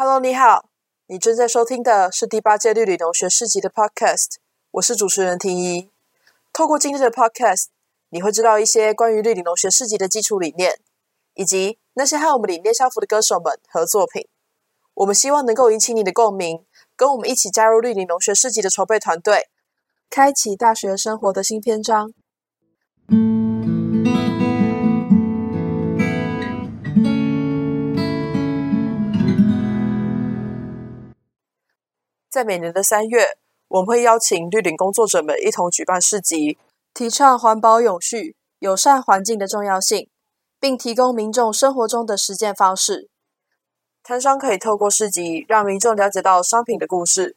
Hello，你好，你正在收听的是第八届绿里农学市集的 Podcast，我是主持人婷怡。透过今天的 Podcast，你会知道一些关于绿里农学市集的基础理念，以及那些和我们理念相符的歌手们和作品。我们希望能够引起你的共鸣，跟我们一起加入绿里农学市集的筹备团队，开启大学生活的新篇章。在每年的三月，我们会邀请绿领工作者们一同举办市集，提倡环保永续、友善环境的重要性，并提供民众生活中的实践方式。摊商可以透过市集，让民众了解到商品的故事，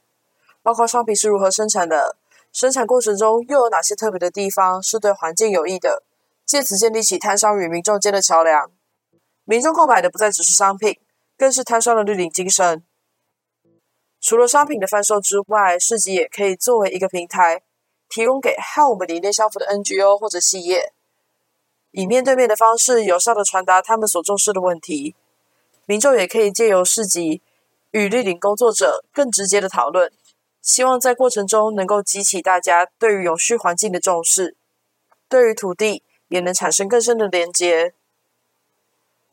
包括商品是如何生产的，生产过程中又有哪些特别的地方是对环境有益的，借此建立起摊商与民众间的桥梁。民众购买的不再只是商品，更是摊商的绿领精神。除了商品的贩售之外，市集也可以作为一个平台，提供给和我们理念相符的 NGO 或者企业，以面对面的方式有效的传达他们所重视的问题。民众也可以借由市集与绿领工作者更直接的讨论，希望在过程中能够激起大家对于永续环境的重视，对于土地也能产生更深的连接。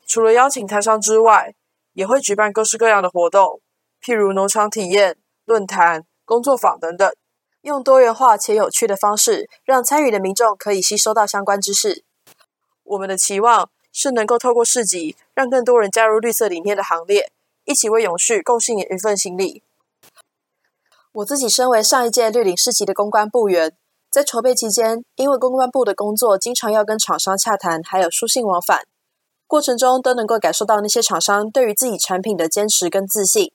除了邀请摊商之外，也会举办各式各样的活动。譬如农场体验、论坛、工作坊等等，用多元化且有趣的方式，让参与的民众可以吸收到相关知识。我们的期望是能够透过市集，让更多人加入绿色理念的行列，一起为永续贡献一份心力。我自己身为上一届绿领市集的公关部员，在筹备期间，因为公关部的工作经常要跟厂商洽谈，还有书信往返，过程中都能够感受到那些厂商对于自己产品的坚持跟自信。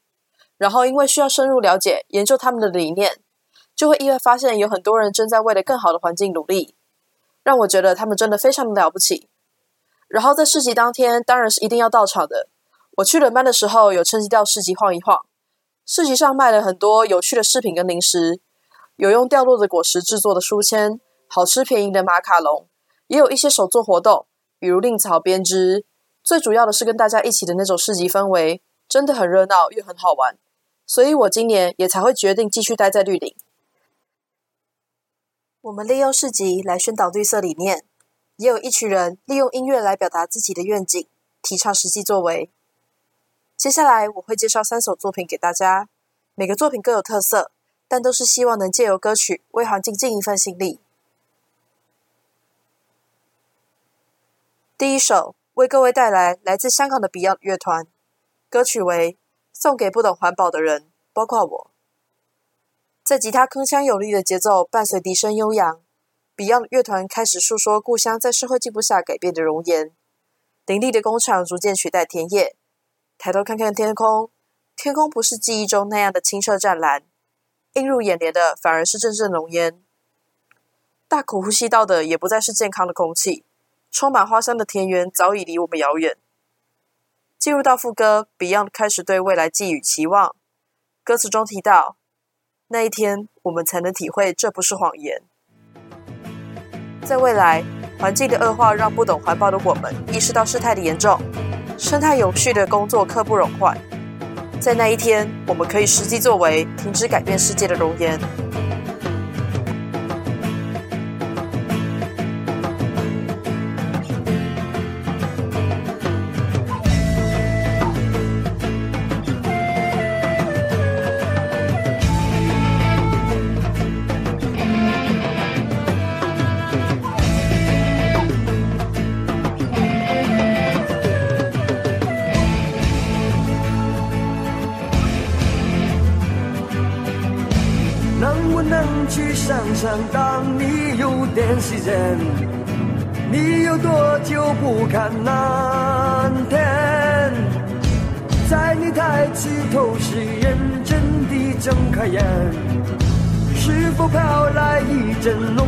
然后，因为需要深入了解、研究他们的理念，就会意外发现有很多人正在为了更好的环境努力，让我觉得他们真的非常的了不起。然后在市集当天，当然是一定要到场的。我去轮班的时候，有趁机到市集晃一晃。市集上卖了很多有趣的饰品跟零食，有用掉落的果实制作的书签，好吃便宜的马卡龙，也有一些手作活动，比如令草编织。最主要的是跟大家一起的那种市集氛围，真的很热闹又很好玩。所以我今年也才会决定继续待在绿林。我们利用市集来宣导绿色理念，也有一群人利用音乐来表达自己的愿景，提倡实际作为。接下来我会介绍三首作品给大家，每个作品各有特色，但都是希望能借由歌曲为环境尽一份心力。第一首为各位带来来自香港的 Beyond 乐团，歌曲为。送给不懂环保的人，包括我。在吉他铿锵有力的节奏伴随笛声悠扬，Beyond 乐团开始诉说故乡在社会进步下改变的容颜。林立的工厂逐渐取代田野，抬头看看天空，天空不是记忆中那样的清澈湛蓝，映入眼帘的反而是阵阵浓烟。大口呼吸到的也不再是健康的空气，充满花香的田园早已离我们遥远。进入到副歌，Beyond 开始对未来寄予期望。歌词中提到，那一天我们才能体会这不是谎言。在未来，环境的恶化让不懂环保的我们意识到事态的严重，生态永续的工作刻不容缓。在那一天，我们可以实际作为，停止改变世界的容颜。想当你有点时间，你有多久不看蓝天？在你抬起头时，认真地睁开眼，是否飘来一阵浓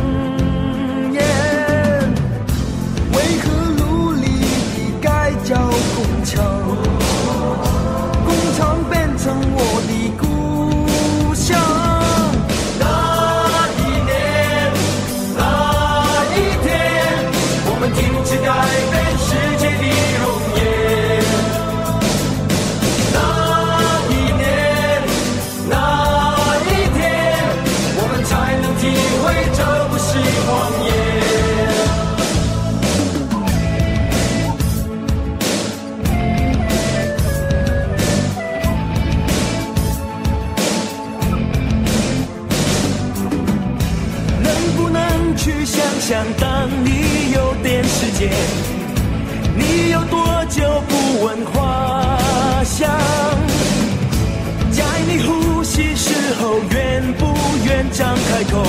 想，当你有点时间，你有多久不闻花香？在你呼吸时候，愿不愿张开口？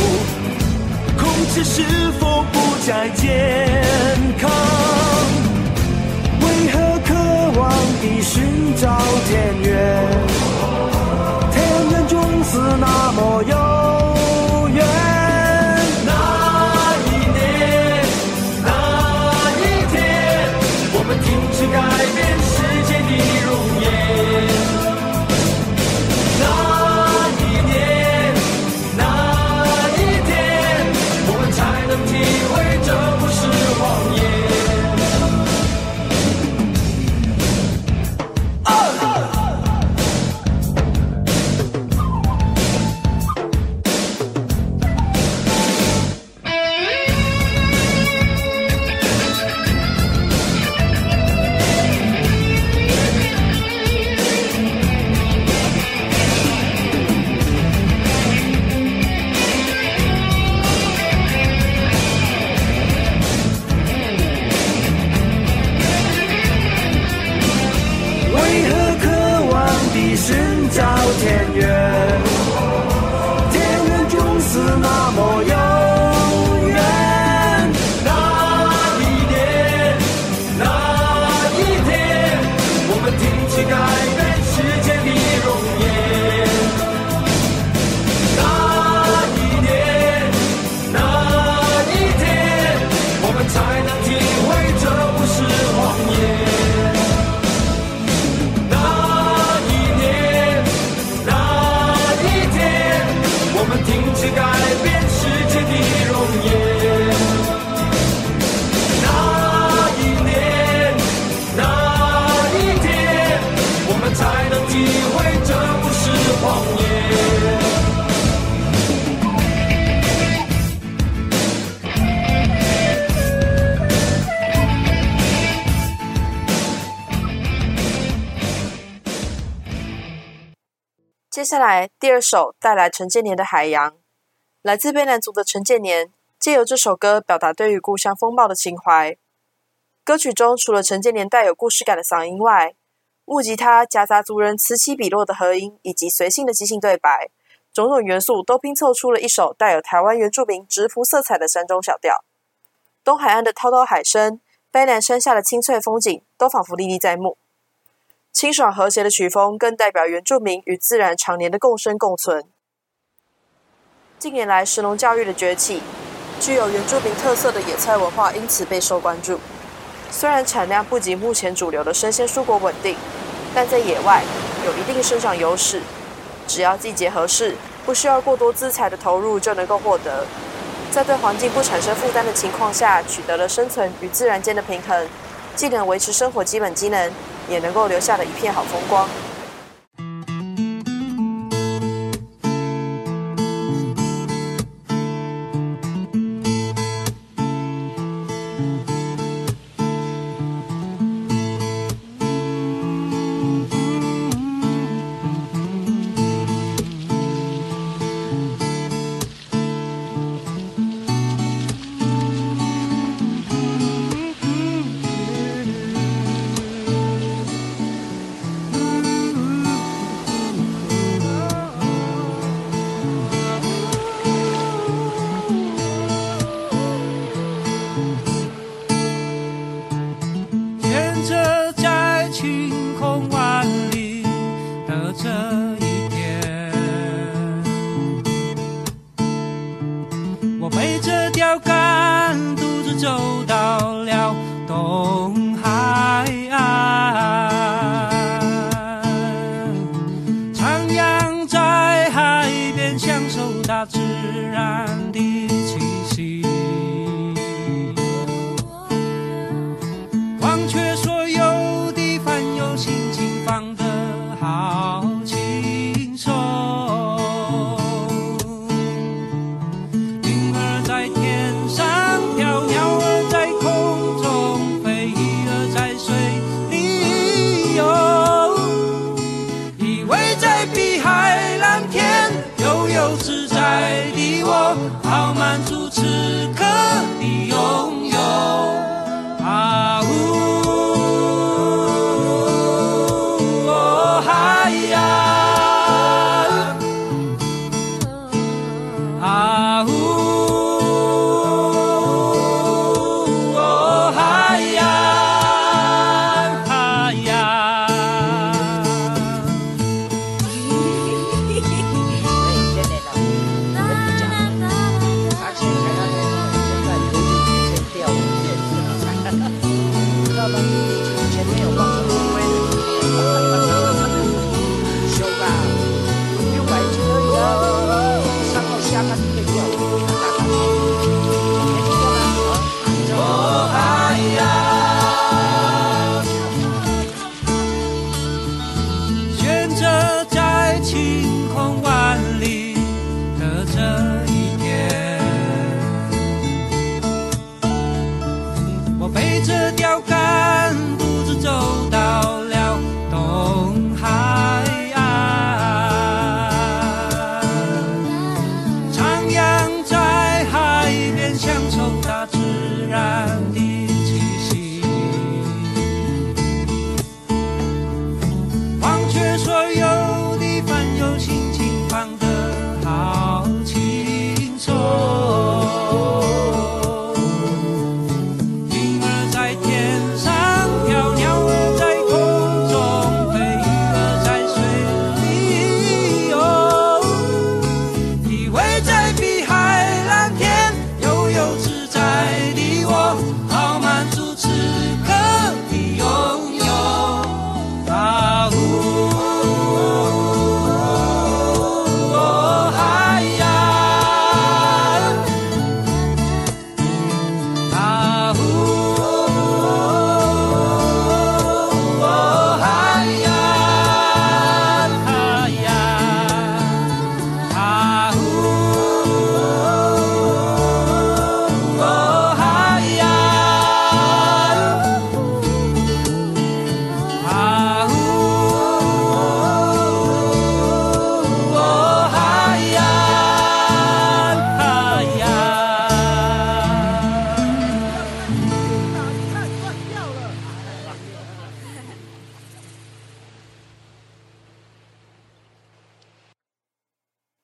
空气是否不再健康？为何渴望地寻找田园？田园总是那么遥接下来第二首带来陈建年的《海洋》，来自卑南族的陈建年，借由这首歌表达对于故乡风貌的情怀。歌曲中除了陈建年带有故事感的嗓音外，木吉他夹杂族人此起彼落的和音，以及随性的即兴对白，种种元素都拼凑出了一首带有台湾原住民直朴色彩的山中小调。东海岸的滔滔海声，卑南山下的清脆风景，都仿佛历历在目。清爽和谐的曲风，更代表原住民与自然常年的共生共存。近年来，石农教育的崛起，具有原住民特色的野菜文化因此备受关注。虽然产量不及目前主流的生鲜蔬果稳定，但在野外有一定生长优势。只要季节合适，不需要过多资材的投入就能够获得。在对环境不产生负担的情况下，取得了生存与自然间的平衡，既能维持生活基本机能，也能够留下的一片好风光。享受大自然的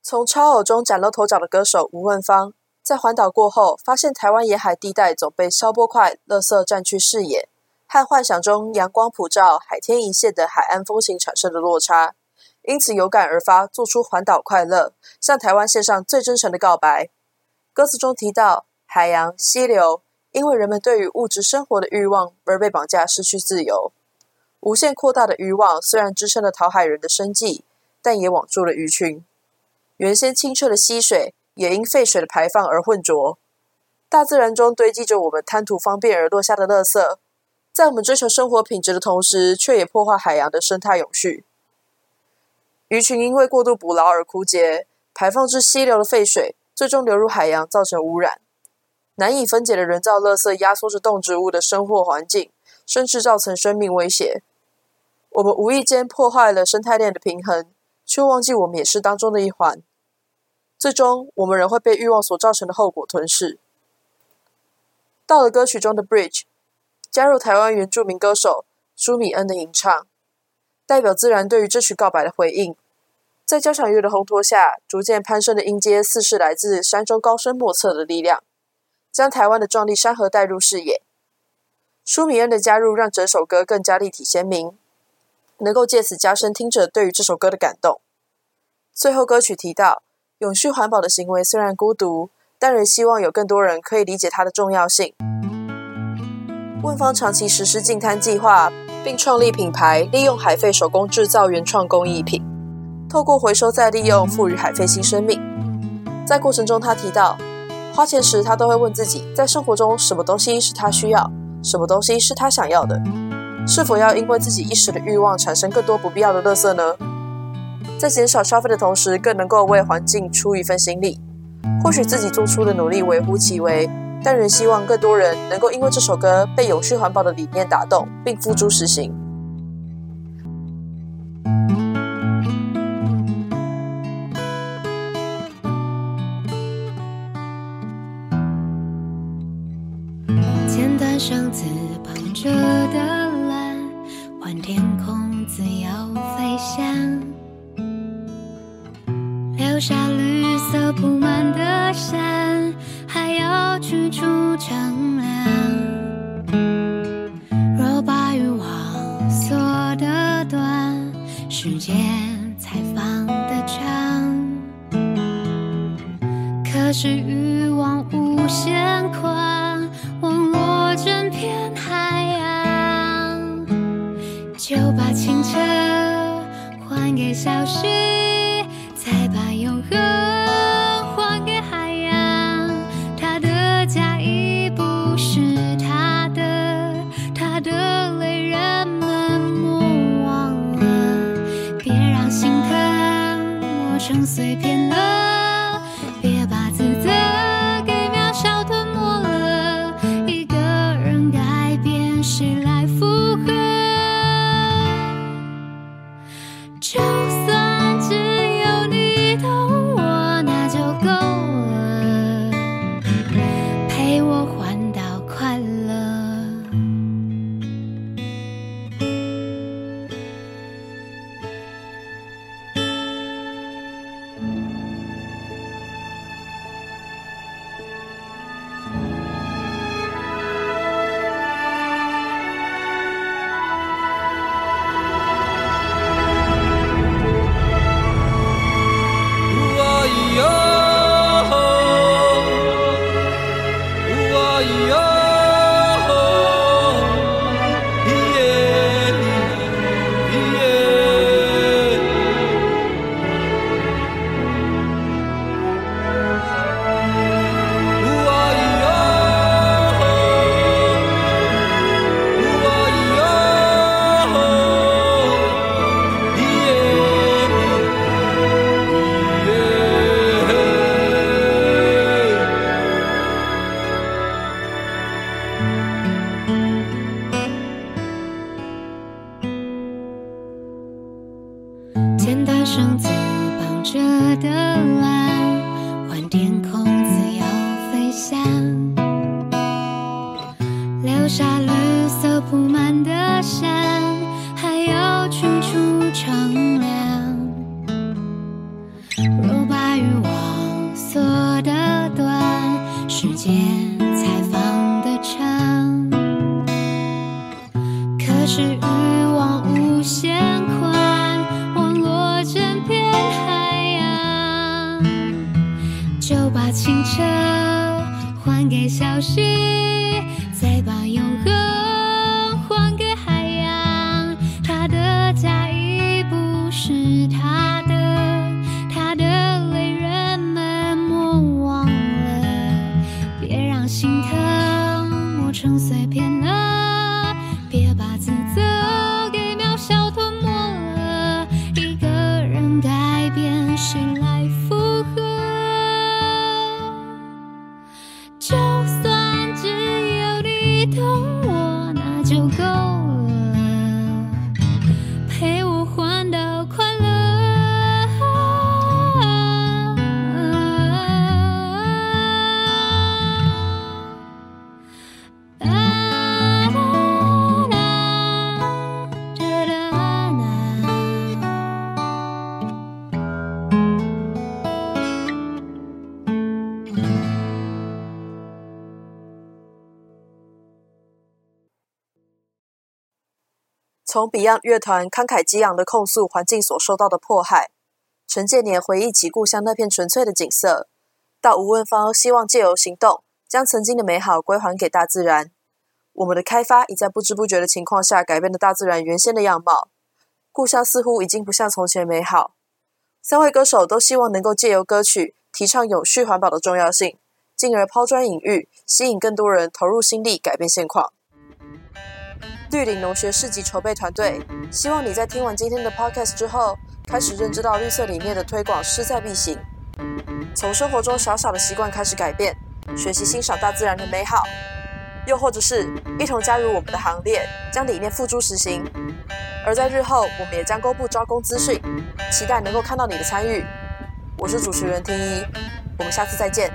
从超偶中崭露头角的歌手吴汶芳，在环岛过后，发现台湾沿海地带总被消波块、垃圾占据视野，和幻想中阳光普照、海天一线的海岸风情产生的落差，因此有感而发，做出环岛快乐，向台湾献上最真诚的告白。歌词中提到海洋、溪流，因为人们对于物质生活的欲望而被绑架，失去自由。无限扩大的欲望虽然支撑了讨海人的生计，但也网住了鱼群。原先清澈的溪水，也因废水的排放而浑浊。大自然中堆积着我们贪图方便而落下的垃圾，在我们追求生活品质的同时，却也破坏海洋的生态永续。鱼群因为过度捕捞而枯竭，排放至溪流的废水，最终流入海洋，造成污染。难以分解的人造垃圾压缩着动植物的生活环境，甚至造成生命威胁。我们无意间破坏了生态链的平衡。却忘记我们也是当中的一环，最终我们仍会被欲望所造成的后果吞噬。到了歌曲中的 Bridge，加入台湾原住民歌手舒米恩的吟唱，代表自然对于这曲告白的回应。在交响乐的烘托下，逐渐攀升的音阶似是来自山中高深莫测的力量，将台湾的壮丽山河带入视野。舒米恩的加入让整首歌更加立体鲜明。能够借此加深听者对于这首歌的感动。最后，歌曲提到，永续环保的行为虽然孤独，但仍希望有更多人可以理解它的重要性。问方长期实施净滩计划，并创立品牌，利用海废手工制造原创工艺品，透过回收再利用，赋予海废新生命。在过程中，他提到，花钱时他都会问自己，在生活中什么东西是他需要，什么东西是他想要的。是否要因为自己一时的欲望产生更多不必要的垃圾呢？在减少消费的同时，更能够为环境出一份心力。或许自己做出的努力微乎其微，但仍希望更多人能够因为这首歌被永续环保的理念打动，并付诸实行。剪断绳子绑着的。色铺满的山，还要去除乘凉。若把欲望缩得短，时间才放得长。可是欲望无限宽，忘落整片海洋。就把清澈还给小溪，成碎片了，谢。从 Beyond 乐团慷慨激昂的控诉环境所受到的迫害，陈建年回忆起故乡那片纯粹的景色，到吴问芳希望借由行动将曾经的美好归还给大自然。我们的开发已在不知不觉的情况下改变了大自然原先的样貌，故乡似乎已经不像从前美好。三位歌手都希望能够借由歌曲提倡永续环保的重要性，进而抛砖引玉，吸引更多人投入心力改变现况。绿岭农学市集筹备团队希望你在听完今天的 podcast 之后，开始认知到绿色理念的推广势在必行，从生活中小小的习惯开始改变，学习欣赏大自然的美好，又或者是一同加入我们的行列，将理念付诸实行。而在日后，我们也将公布招工资讯，期待能够看到你的参与。我是主持人听一，我们下次再见。